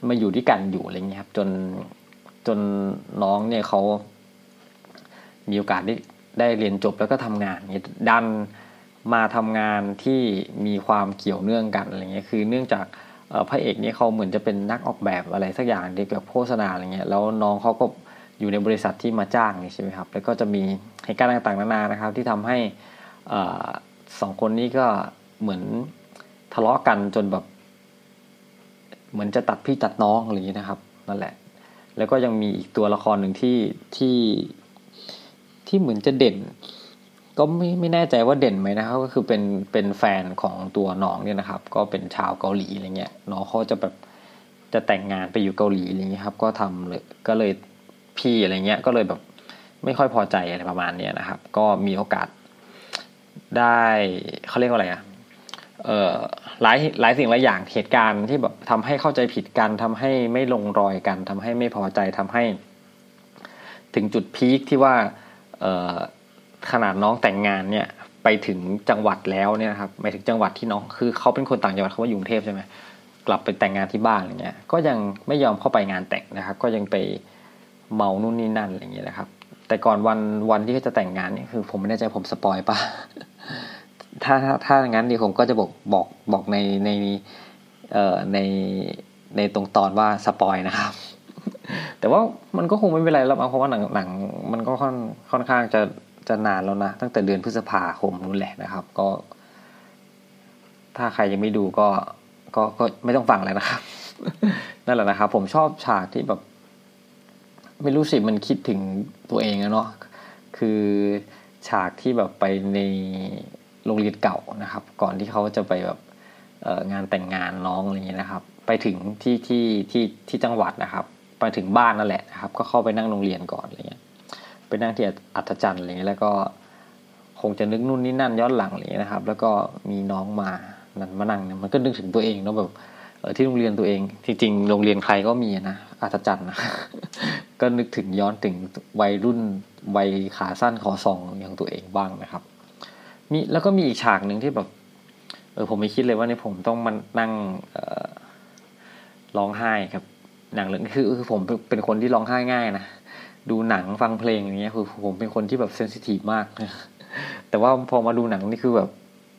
มาอยู่ด้วยกันอยู่อะไรเงี้ยครับ จนจนน้องเนี่ยเขามีโอกาสได้ได้เรียนจบแล้วก็ทำงานดัน มาทำงานที่มีความเกี่ยวเนื่องกันอะไรเงี้ยคือเนื่องจากพระเอกนี่เขาเหมือนจะเป็นนักออกแบบอะไรสักอย่างเกี่ยวกับโฆษณาอะไรเงี้ยแล้วน้องเขาก็อยู่ในบริษัทที่มาจ้างนี่ใช่ไหมครับแล้วก็จะมีเหตุการณ์ต่างๆนานานะครับ ที่ทำให้สองคนนี้ก็เหมือนทะเลาะกันจนแบบ เหมือนจะตัดพี่ตัดน้องอะไรอย่างนี้นะครับนั่นแหละ แล้วก็ยังมีอีกตัวละครหนึ่งที่ที่ที่เหมือนจะเด่น ก็ไม่ไม่แน่ใจว่าเด่นไหมนะครับก็คือเป็นเป็นแฟนของตัวน้องเนี่ยนะครับ ก็เป็นชาวเกาหลีอะไรเงี้ยน้องเขาจะแบบจะแต่งงานไปอยู่เกาหลีอะไรเงี้ยครับ ก็ทำเลยก็เลยพี่อะไรเงี้ยก็เลยแบบไม่ค่อยพอใจอะไรประมาณเนี้ยนะครับ ก็มีโอกาสได้เขาเรียกว่าอะไรอะเอ่อหลายหลายสิ่งหลายอย่างเหตุการณ์ที่แบบทำให้เข้าใจผิดกันทำให้ไม่ลงรอยกันทำให้ไม่พอใจทำให้ ถึงจุดพีคที่ว่า เอ่อ ขนาดน้องแต่งงานเนี่ยไปถึงจังหวัดแล้วเนี่ยครับไปถึงจังหวัดที่น้องคือเขาเป็นคนต่างจังหวัดเขาว่าอยู่กรุงเทพใช่ไหมกลับไปแต่งงานที่บ้านอะไรเงี้ย ก็ยังไม่ยอมเข้าไปงานแต่งนะครับ ก็ยังไปเมานู่นนี่นั่นอะไรเงี้ยนะครับ แต่ก่อนวันวันที่เขาจะแต่งงานเนี่ยคือ ผมไม่แน่ใจผมสปอยปะถ้าถ้าถ้าอย่างนั้นดีผมก็จะบอกบอกบอกในในเอ่อในในตรงตอนว่าสปอยนะครับ แต่ว่ามันก็คงไม่เป็นไรแล้วเพราะว่าหนังหนังมันก็ค่อนค่อนข้างจะ จะนานแล้วนะ ตั้งแต่เดือนพฤษภาคมนู่นแหละนะครับ ก็ ถ้าใครยังไม่ดูก็ก็ก็ไม่ต้องฟังแล้วนะครับ นั่นแหละนะครับ ผมชอบฉากที่แบบ ไม่รู้สิมันคิดถึงตัวเองอะเนาะคือฉากที่แบบไปในโรงเรียนเก่านะครับ ก่อนที่เขาจะไปแบบงานแต่งงานน้องอะไรเงี้ยนะครับ ไปถึงที่ที่ที่ที่จังหวัดนะครับ ไปถึงบ้านนั่นแหละนะครับ ก็เข้าไปนั่งโรงเรียนก่อนอะไรเงี้ย ไปนั่งที่อัศจรรย์อะไรเงี้ยแล้วก็คงจะนึกนู่นนี่นั่นย้อนหลังอะไรเงี้ยนะครับ แล้วก็มีน้องมานั่นมานั่งเนี่ยมันก็นึกถึงตัวเองเนาะแบบที่โรงเรียนตัวเองจริงๆโรงเรียนใครก็มีนะอัศจรรย์นะก็นึกถึงย้อนถึงวัยรุ่นวัยขาสั้นคอซองอย่างตัวเองบ้างนะครับ มีแล้วก็มีอีกฉากหนึ่งที่แบบเออผมไม่คิดเลยว่าในผมต้องมานั่งร้องไห้ครับหนังเรื่องคือคือผมเป็นคนที่ร้องไห้ง่ายนะ ดูหนังฟังเพลงอย่างเงี้ยคือผมเป็นคนที่แบบเซนซิทีฟมาก แต่ว่าพอมาดูหนังนี่คือแบบ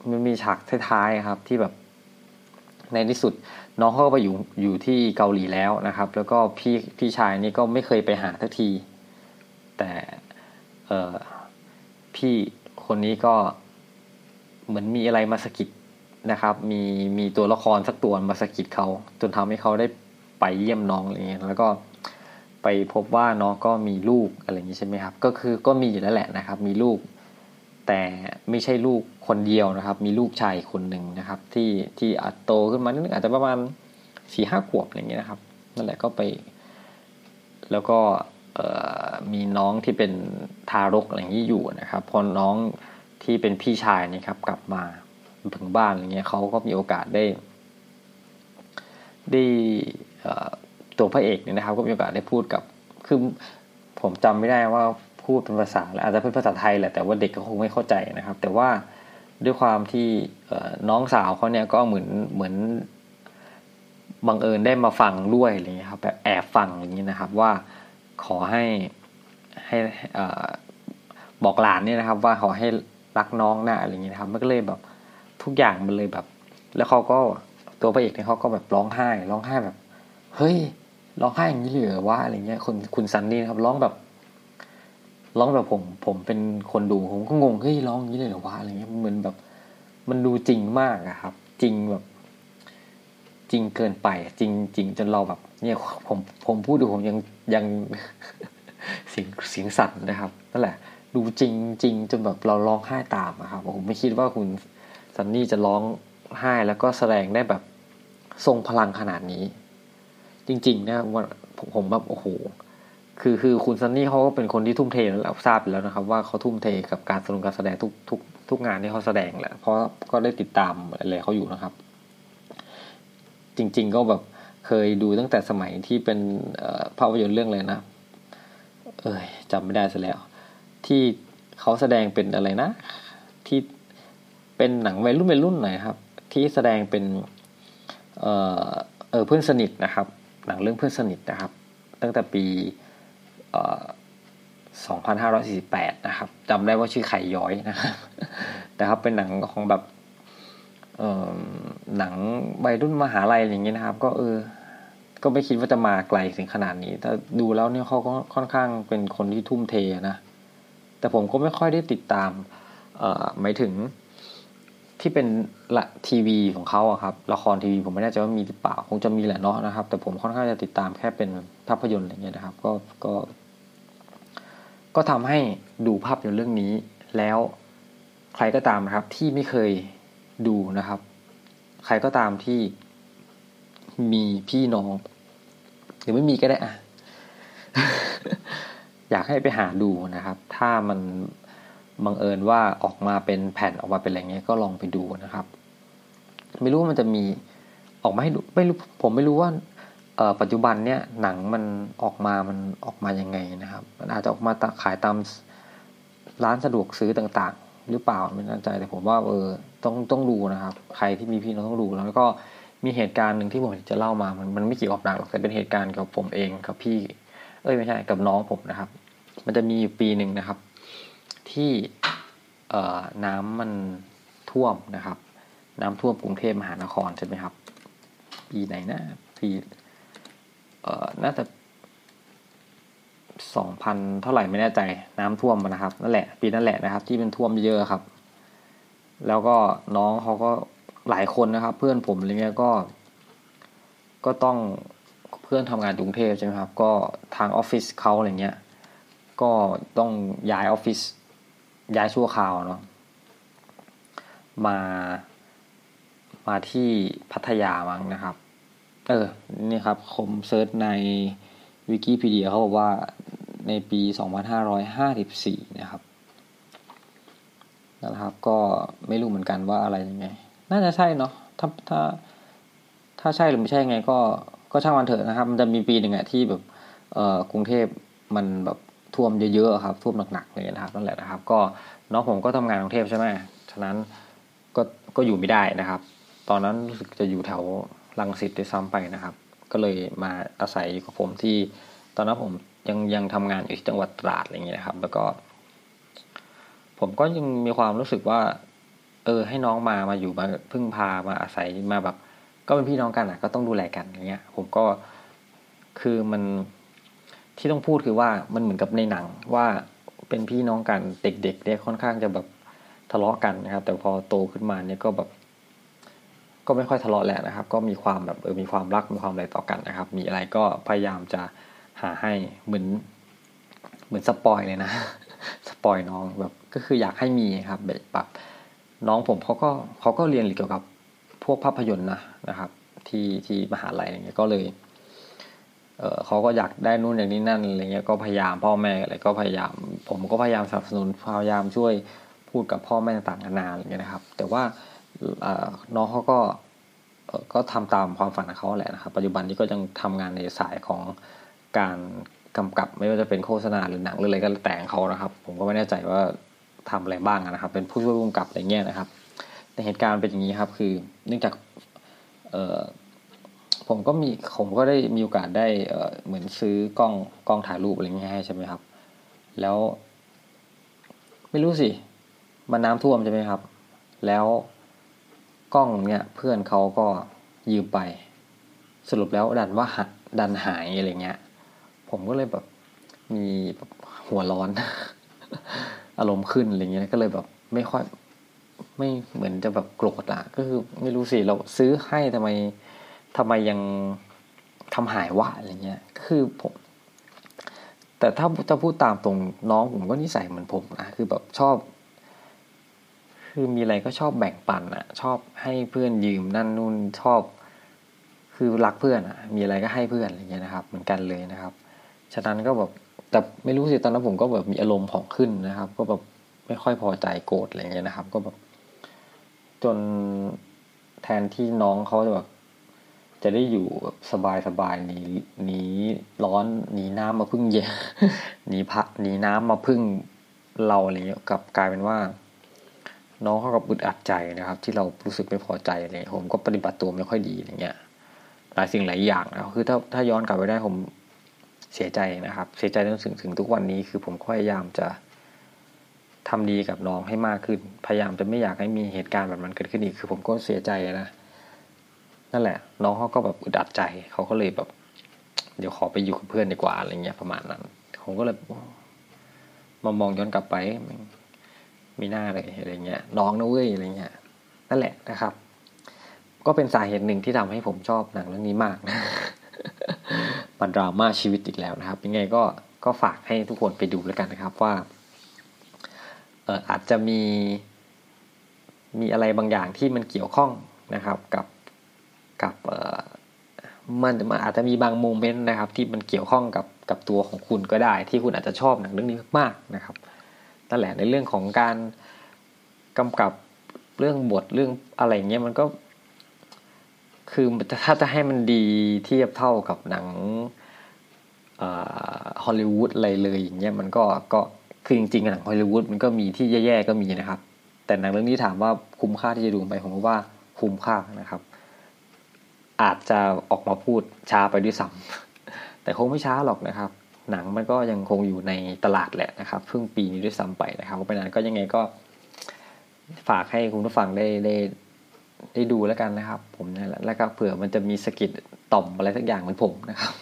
มันมีฉากท้ายๆครับ ที่แบบ ในที่สุดน้องเขาก็ไปอยู่อยู่ที่เกาหลีแล้วนะครับ แล้วก็พี่พี่ชายนี่ก็ไม่เคยไปหาทักที แต่เออพี่คนนี้ก็เหมือนมีอะไรมาสกิดนะครับ มีมีตัวละครสักตัวมาสกิดเขาจนทำให้เขาได้ไปเยี่ยมน้องอะไรเงี้ยแล้วก็ ไปพบว่าน้องก็มีลูกอะไรอย่างนี้ใช่ไหมครับ ก็คือก็มีอยู่แล้วแหละนะครับ มีลูก แต่ไม่ใช่ลูกคนเดียวนะครับ มีลูกชายคนหนึ่งนะครับ ที่ที่อาจโตขึ้นมานิดนึงอาจจะประมาณสี่ห้าขวบอย่างเงี้ยนะครับ นั่นแหละก็ไป แล้วก็มีน้องที่เป็นทารกอะไรอย่างนี้อยู่นะครับ พอน้องที่เป็นพี่ชายนี่ครับ กลับมาถึงบ้านอะไรเงี้ยเขาก็มีโอกาสได้ได้ ตัวพระเอกเนี่ยนะครับ ก็มีโอกาสได้พูดกับคือผมจำไม่ได้ว่าพูดเป็นภาษาอาจจะเป็นภาษาไทยแหละแต่ว่าเด็กก็คงไม่เข้าใจนะครับ แต่ว่าด้วยความที่น้องสาวเขาเนี่ยก็เหมือนเหมือนบังเอิญได้มาฟังด้วยอะไรเงี้ยครับแบบแอบฟังอย่างนี้นะครับ ว่าขอให้ให้บอกหลานเนี่ยนะครับ ว่าขอให้รักน้องนะอะไรอย่างนี้นะครับมันก็เลยแบบทุกอย่างมันเลยแบบ แล้วเขาก็ตัวพระเอกเนี่ยเขาก็แบบร้องไห้ ร้องไห้แบบ เฮ้ย ร้องไห้อย่างนี้เหลือวะอะไรเงี้ยคุณคุณซันนี่นะครับร้องแบบร้องแบบผม ผมเป็นคนดูผมก็งงเฮ้ยร้องอย่างนี้เลยเหรอวะอะไรเงี้ยมันแบบ มันดูจริงมากอะครับ จริงแบบ จริงเกินไป จริงจริงจนเราแบบ เนี่ยผมผมพูดดูผมยังยังเสียงเสียงสั่นนะครับนั่นแหละ ดูจริงจริงจนแบบเราร้องไห้ตามครับผมไม่คิดว่าคุณซันนี่จะร้องไห้แล้วก็แสดงได้แบบทรงพลังขนาดนี้ จริง ๆ นะว่าผมแบบโอ้โหคือคือคุณซันนี่เขาก็เป็นคนที่ทุ่มเทแล้วทราบแล้วนะครับ ว่าเขาทุ่มเทกับการแสดงการแสดงทุกทุกทุกงานที่เขาแสดงแหละเพราะก็ได้ติดตามอะไรเขาอยู่นะครับ จริง ๆ ก็แบบเคยดูตั้งแต่สมัยที่เป็นภาพยนตร์เรื่องเลยนะ เอ้ยจำไม่ได้ซะแล้ว ที่เขาแสดงเป็นอะไรนะ ที่เป็นหนังวัยรุ่นวัยรุ่นหน่อยครับ ที่แสดงเป็นเออเออเพื่อนสนิทนะครับ หนังเรื่องเพื่อนสนิทนะครับ ตั้งแต่ปี 2548 นะครับจำได้ว่าชื่อไข่ย้อยนะครับแต่ครับเป็นหนังของแบบหนังวัยรุ่นมหาลัยอย่างเงี้ยนะครับ ก็เออ ก็ไม่คิดว่าจะมาไกลถึงขนาดนี้ แต่ดูแล้วเนี่ยเขาก็ค่อนข้างเป็นคนที่ทุ่มเทนะ แต่ผมก็ไม่ค่อยได้ติดตามหมายถึงที่เป็น ละทีวีของเขาอะครับละครทีวีผมไม่แน่ใจว่ามีหรือเปล่าคงจะมีแหละเนาะนะครับ แต่ผมค่อนข้างจะติดตามแค่เป็นภาพยนตร์อะไรเงี้ยนะครับ ก็ก็ ก็ทำให้ดูภาพยนตร์เรื่องนี้ แล้วใครก็ตามนะครับ ที่ไม่เคยดูนะครับ ใครก็ตามที่มีพี่น้อง หรือไม่มีก็ได้อะอยากให้ไปหาดูนะครับ ถ้ามัน บังเอิญว่าออกมาเป็นแผ่นออกมาเป็นอะไรเงี้ยก็ลองไปดูนะครับ ไม่รู้ว่ามันจะมีออกมาให้ดูไม่รู้ผมไม่รู้ว่าปัจจุบันเนี่ยหนังมันออกมามันออกมายังไงนะครับ มันอาจจะออกมาขายตามร้านสะดวกซื้อต่างๆ หรือเปล่าไม่แน่ใจแต่ผมว่าเออต้องต้องดูนะครับ ใครที่มีพี่น้องต้องดูแล้วก็มีเหตุการณ์หนึ่งที่ผมจะเล่ามามันมันไม่เกี่ยวกับหนังหรอกแต่เป็นเหตุการณ์กับผมเองกับพี่ เอ้ยไม่ใช่กับน้องผมนะครับ มันจะมีอยู่ปีหนึ่งนะครับ ที่น้ำมันท่วมนะครับ น้ำท่วมกรุงเทพมหานครใช่ไหมครับ ปีไหนนะปีเอ่อน่าจะสองพันเท่าไหร่ไม่แน่ใจน้ำท่วมนะครับนั่นแหละ ปีนั่นแหละนะครับ ที่เป็นท่วมเยอะครับ แล้วก็น้องเขาก็หลายคนนะครับ เพื่อนผมอะไรเงี้ยก็ ก็ต้องเพื่อนทำงานกรุงเทพใช่ไหมครับ ก็ทางออฟฟิศเขาอะไรเงี้ย ก็ต้องย้ายออฟฟิศ ย้ายชั่วคราวเนาะมา มาที่พัทยามั้งนะครับ เออ นี่ครับผมเซิร์ชในวิกิพีเดียเขาบอกว่าในปี 2554 นะครับนะครับ ก็ไม่รู้เหมือนกันว่าอะไรยังไง น่าจะใช่เนาะถ้าถ้าถ้าใช่หรือไม่ใช่ไง ก็ก็ช่างมันเถอะนะครับ มันจะมีปีหนึ่งอะที่แบบเออกรุงเทพมันแบบ ท่วมเยอะๆครับท่วมหนักๆเลยนะครับนั่นแหละนะครับ ก็น้องผมก็ทำงานกรุงเทพใช่ไหมฉะนั้นก็ก็อยู่ไม่ได้นะครับ ตอนนั้นรู้สึกจะอยู่แถวลังสิตด้วยซ้ำไปนะครับ ก็เลยมาอาศัยกับผมที่ตอนนั้นผมยังยังทำงานอยู่ที่จังหวัดตราดอะไรเงี้ยนะครับ แล้วก็ ผมก็ยังมีความรู้สึกว่า เออ ให้น้องมามาอยู่มาพึ่งพามาอาศัยมาแบบ ก็เป็นพี่น้องกันอะ ก็ต้องดูแลกันอย่างเงี้ย ผมก็คือมัน ที่ต้องพูดคือว่ามันเหมือนกับในหนังว่าเป็นพี่น้องกันเด็กๆเนี่ยค่อนข้างจะแบบทะเลาะกันนะครับ แต่พอโตขึ้นมาเนี่ยก็แบบ ก็ไม่ค่อยทะเลาะแล้วนะครับ ก็มีความแบบเออมีความรักมีความอะไรต่อกันนะครับ มีอะไรก็พยายามจะหาให้เหมือน เหมือนสปอยเลยนะสปอยน้องแบบก็คืออยากให้มีครับแบบน้องผมเขาก็เขาก็เรียนเกี่ยวกับพวกภาพยนตร์นะนะครับ ที่ที่มหาลัยอย่างเงี้ยก็เลย เออเขาก็อยากได้นู่นอย่างนี้นั่นอะไรเงี้ยก็พยายามพ่อแม่อะไรก็พยายาม ผมก็พยายามสนับสนุนพยายามช่วยพูดกับพ่อแม่ต่างๆนานาอะไรเงี้ยนะครับ แต่ว่าน้องเขาก็ก็ทำตามความฝันของเขาแหละนะครับ ปัจจุบันนี้ก็ยังทำงานในสายของการกำกับไม่ว่าจะเป็นโฆษณาหรือหนังหรืออะไรก็แต่งเขานะครับ ผมก็ไม่แน่ใจว่าทำอะไรบ้างนะครับ เป็นผู้ช่วยผู้กำกับอะไรเงี้ยนะครับในเหตุการณ์เป็นอย่างนี้ครับ คือเนื่องจากเผมก็มีผมก็ได้มีโอกาสได้เหมือนซื้อกล้องกล้องถ่ายรูปอะไรเงี้ยให้ใช่ไหมครับ แล้ว ไม่รู้สิมันน้ำท่วมใช่ไหมครับ แล้วกล้องเนี่ยเพื่อนเขาก็ยืมไป สรุปแล้วดันว่าดันหายอะไรเงี้ย ผมก็เลยแบบมีแบบหัวร้อน อารมณ์ขึ้นอะไรเงี้ยก็เลยแบบไม่ค่อย ไม่เหมือนจะแบบโกรธอะก็คือไม่รู้สิเราซื้อให้ทำไม ทำไมยังทำหายวะอะไรเงี้ยคือผมแต่ถ้าจะพูดตามตรงน้องผมก็นิสัยเหมือนผมนะคือแบบชอบ คือมีอะไรก็ชอบแบ่งปันอะชอบให้เพื่อนยืมนั่นนู่นชอบ คือรักเพื่อนอะมีอะไรก็ให้เพื่อนอะไรเงี้ยนะครับ เหมือนกันเลยนะครับ ฉะนั้นก็แบบแต่ไม่รู้สิตอนนั้นผมก็แบบมีอารมณ์ของขึ้นนะครับ ก็แบบไม่ค่อยพอใจโกรธอะไรเงี้ยนะครับ ก็แบบจนแทนที่น้องเขาจะแบบ จะได้อยู่แบบสบายสบายหนีหนีร้อนหนีน้ำมาพึ่งเย็นหนีพระหนีน้ำมาพึ่งเราอะไรเงี้ยกับกลายเป็นว่า น้องเขาก็อึดอัดใจนะครับ ที่เรารู้สึกไม่พอใจอะไรผมก็ปฏิบัติตัวไม่ค่อยดีอย่างเงี้ยหลายสิ่งหลายอย่างนะคือถ้าถ้าย้อนกลับไปได้ผมเสียใจนะครับ เสียใจจนถึงถึงทุกวันนี้คือผมพยายามจะทำดีกับน้องให้มากขึ้น พยายามจะไม่อยากให้มีเหตุการณ์แบบนั้นเกิดขึ้นอีกคือผมก็เสียใจนะ นั่นแหละ น้องเขาก็แบบอึดอัดใจเขาก็เลยแบบ เดี๋ยวขอไปอยู่กับเพื่อนดีกว่าอะไรเงี้ยประมาณนั้น ผมก็เลยมามองย้อนกลับไปมีหน้าเลยอะไรเงี้ยน้องนะเว้ยอะไรเงี้ยนั่นแหละนะครับ ก็เป็นสาเหตุหนึ่งที่ทำให้ผมชอบหนังเรื่องนี้มากนะมันดราม่าชีวิตอีกแล้วนะครับยังไงก็ก็ฝากให้ทุกคนไปดูแล้วกันนะครับว่าเอออาจจะมีมีอะไรบางอย่างที่มันเกี่ยวข้องนะครับกับ กับมันมันอาจจะมีบางโมเมนต์นะครับ ที่มันเกี่ยวข้องกับกับตัวของคุณก็ได้ ที่คุณอาจจะชอบหนังเรื่องนี้มากๆนะครับนั่นแหละในเรื่องของการกำกับเรื่องบทเรื่องอะไรเงี้ยมันก็ คือถ้าจะให้มันดีเทียบเท่ากับหนังฮอลลีวูดอะไรเลยอย่างเงี้ยมันก็ก็คือจริงๆหนังฮอลลีวูดมันก็มีที่แย่ๆก็มีนะครับ แต่หนังเรื่องนี้ถามว่าคุ้มค่าที่จะดูไปผมว่าคุ้มค่านะครับ อาจจะออกมาพูดช้าไปด้วยซ้ำแต่คงไม่ช้าหรอกนะครับ หนังมันก็ยังคงอยู่ในตลาดแหละนะครับเพิ่งปีนี้ด้วยซ้ำไปนะครับเพราะฉะนั้นก็ยังไงก็ฝากให้คุณผู้ฟังได้ได้ได้ดูแล้วกันนะครับ ผมนี่แหละแล้วก็เผื่อมันจะมีสะกิดต่อมอะไรสักอย่างเหมือนผมนะครับ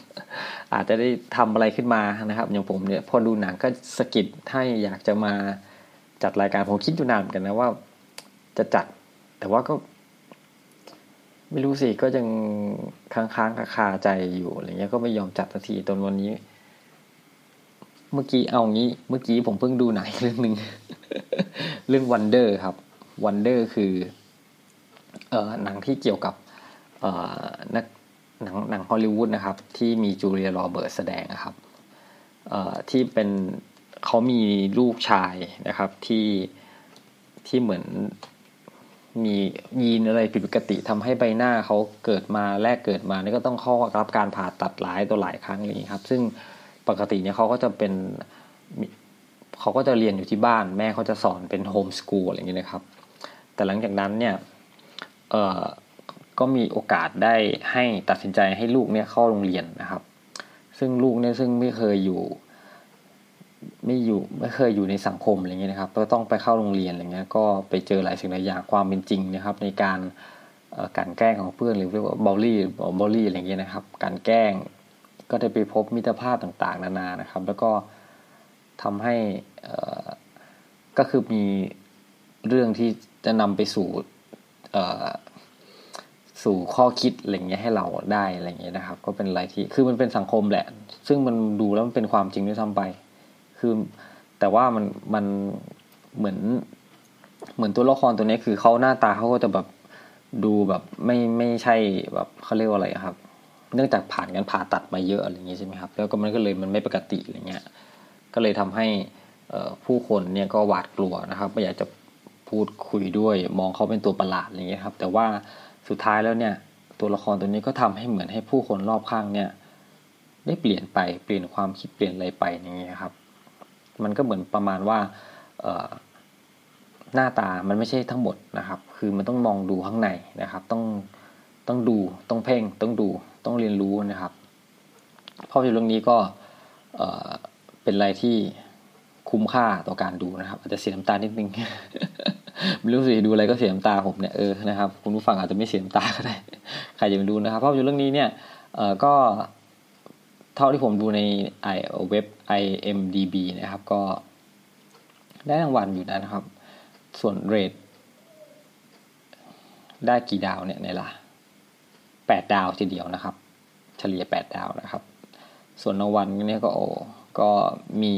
อาจจะได้ทำอะไรขึ้นมานะครับ อย่างผมเนี่ยพอดูหนังก็สะกิดให้อยากจะมาจัดรายการผมคิดอยู่นานเหมือนกันนะว่า จะจัด แต่ว่าก็ ไม่รู้สิก็ยังค้างค้างคาใจอยู่อะไรเงี้ยก็ไม่ยอมจัดสักทีตอนวันนี้ เมื่อกี้เอางี้ เมื่อกี้ผมเพิ่งดูหนังเรื่องหนึ่งเรื่อง Wonder ครับ Wonder คือ เอ่อหนังที่เกี่ยวกับ เอ่อนักหนังหนังฮอลลีวูดนะครับ ที่มีจูเลียโรเบิร์ตแสดงนะครับ เอ่อที่เป็นเขามีลูกชายนะครับ ที่ที่เหมือน มียีนอะไรผิดปกติทำให้ใบหน้าเขาเกิดมาแรกเกิดมานี่ก็ต้องเข้ารับการผ่าตัดหลายตัวหลายครั้งเลยครับ ซึ่งปกติเนี่ยเขาก็จะเป็นเขาก็จะเรียนอยู่ที่บ้าน แม่เขาจะสอนเป็นโฮมสกูลอะไรอย่างเงี้นะครับ แต่หลังจากนั้นเนี่ยเอ่อก็มีโอกาสได้ให้ตัดสินใจให้ลูกเนี่ยเข้าโรงเรียนนะครับ ซึ่งลูกเนี่ยซึ่งไม่เคยอยู่ ไม่อยู่ไม่เคยอยู่ในสังคมอะไรเงี้ยนะครับก็ต้องไปเข้าโรงเรียนอะไรเงี้ยก็ไปเจอหลายสิ่งหลายอย่างความเป็นจริงนะครับ ในการการแกล้งของเพื่อนหรือเรียกว่าบอลลี่บอลลี่อะไรเงี้ยนะครับ การแกล้งก็ได้ไปพบมิตรภาพต่างๆ นานานะครับ แล้วก็ทำให้ก็คือมีเรื่องที่จะนำไปสู่สู่ข้อคิดอะไรเงี้ยให้เราได้อะไรเงี้ยนะครับ ก็เป็นอะไรที่คือมันเป็นสังคมแหละ ซึ่งมันดูแล้วมันเป็นความจริงด้วยซ้ำไป คือแต่ว่ามันมันเหมือน เหมือนตัวละครตัวนี้คือเขาหน้าตาเขาก็จะแบบดูแบบไม่ไม่ใช่แบบเขาเรียกว่าอะไรครับ เนื่องจากผ่านการผ่าตัดมาเยอะอะไรอย่างนี้ใช่ไหมครับ แล้วก็มันก็เลยมันไม่ปกติอะไรเงี้ย ก็เลยทำให้ผู้คนเนี่ยก็หวาดกลัวนะครับ ไม่อยากจะพูดคุยด้วย มองเขาเป็นตัวประหลาดอะไรเงี้ยครับ แต่ว่าสุดท้ายแล้วเนี่ย ตัวละครตัวนี้ก็ทำให้เหมือนให้ผู้คนรอบข้างเนี่ย ได้เปลี่ยนไปเปลี่ยนความคิดเปลี่ยนอะไรไปอย่างเงี้ยครับ มันก็เหมือนประมาณว่าหน้าตามันไม่ใช่ทั้งหมดนะครับ คือมันต้องมองดูข้างในนะครับ ต้องต้องดูต้องเพ่งต้องดูต้องเรียนรู้นะครับภาพยนตร์เรื่องนี้ก็เป็นอะไรที่คุ้มค่าต่อการดูนะครับ อาจจะเสียน้ำตานิดนึงไม่รู้สิดูอะไรก็เสียน้ำตาผมเนี่ยเออนะครับคุณผู้ฟังอาจจะไม่เสียน้ำตาก็ได้ใครจะไปดูนะครับภาพยนตร์เรื่องนี้เนี่ยก็ เท่าที่ผมดูในไอเว็บ IMDB นะครับ ก็ได้รางวัลอยู่นะครับ ส่วนเรทได้กี่ดาวเนี่ยในละแปดดาวทีเดียวนะครับ เฉลี่ยแปดดาวนะครับ ส่วนรางวัลเนี่ยก็โอ้ก็มี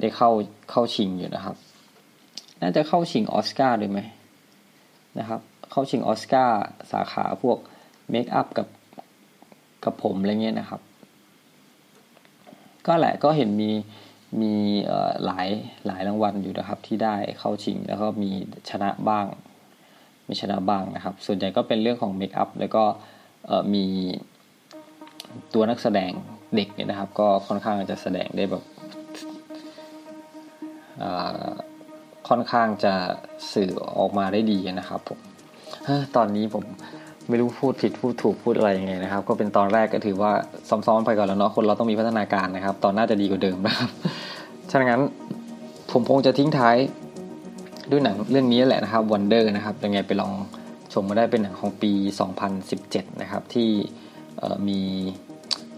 ได้เข้าเข้าชิงอยู่นะครับ น่าจะเข้าชิงออสการ์ด้วยไหมนะครับ เข้าชิงออสการ์สาขาพวกเมคอัพกับกับผมอะไรเงี้ยนะครับ ก็แหละก็เห็นมีมีหลายหลายรางวัลอยู่นะครับที่ได้เข้าชิงแล้วก็มีชนะบ้างมีชนะบ้างนะครับ ส่วนใหญ่ก็เป็นเรื่องของเมคอัพแล้วก็มีตัวนักแสดงเด็กเนี่ยนะครับ ก็ค่อนข้างจะแสดงได้แบบค่อนข้างจะสื่อออกมาได้ดีนะครับผมตอนนี้ผม ไม่รู้พูดผิดพูดถูกพูดอะไรยังไงนะครับ ก็เป็นตอนแรกก็ถือว่าซ้อมๆไปก่อนแล้วเนาะคนเราต้องมีพัฒนาการนะครับ ตอนน่าจะดีกว่าเดิมนะครับฉะนั้นผมคงจะทิ้งท้ายด้วยหนังเรื่องนี้แหละนะครับ Wonder นะครับยังไงไปลองชมมาได้เป็นหนังของปี 2017 นะครับ ที่มี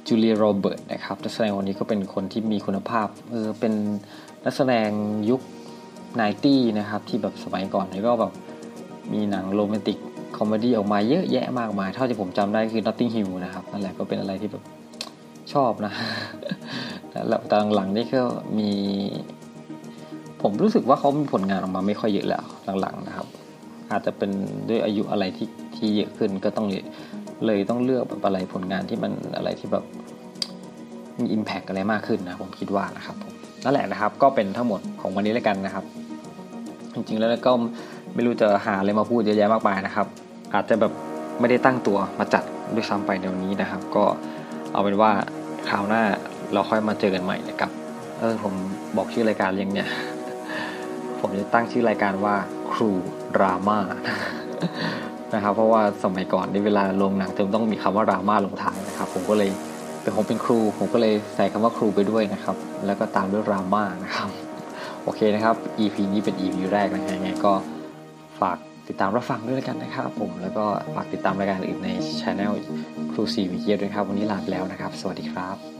จูเลียโรเบิร์ตนะครับนักแสดงคนนี้ก็เป็นคนที่มีคุณภาพเออเป็นนักแสดงยุค90นะครับที่แบบสมัยก่อนนี่ก็แบบมีหนัง romantic comedy ออกมาเยอะแยะมากมาย เท่าที่ผมจำได้คือ Notting Hill นะครับนั่นแหละก็เป็นอะไรที่แบบชอบนะแล้วตอนหลังนี่ก็มี ผมรู้สึกว่าเขามีผลงานออกมาไม่ค่อยเยอะแล้วหลังๆนะครับ อาจจะเป็นด้วยอายุอะไรที่ที่เยอะขึ้นก็ต้องเลยต้องเลือกแบบอะไรผลงานที่มันอะไรที่แบบมีอิมแพกอะไรมากขึ้นนะผมคิดว่านะครับผมนั่นแหละนะครับก็เป็นทั้งหมดของวันนี้แล้วกันนะครับ จริงๆแล้วก็ ไม่รู้จะหาอะไรมาพูดเยอะแยะมากมายนะครับ อาจจะแบบไม่ได้ตั้งตัวมาจัดด้วยซ้ำไปเดี๋ยวนี้นะครับ ก็เอาเป็นว่าคราวหน้าเราค่อยมาเจอกันใหม่นะครับเออผมบอกชื่อรายการยังเนี่ย ผมจะตั้งชื่อรายการว่าครูดราม่านะครับ เพราะว่าสมัยก่อนในเวลาลงหนังจะต้องมีคำว่าดราม่าลงท้ายนะครับ ผมก็เลยเป็นผมเป็นครู ผมก็เลยใส่คำว่าครูไปด้วยนะครับ แล้วก็ตามด้วยดราม่านะครับ โอเคนะครับ EP นี้เป็น EP แรกนะฮะไงก็ ฝากติดตามรับฟังด้วยกันนะครับผมแล้วก็ฝากติดตามรายการอื่นในช anel ครูซีวิเยียด้วยครับ วันนี้ลาไปแล้วนะครับ สวัสดีครับ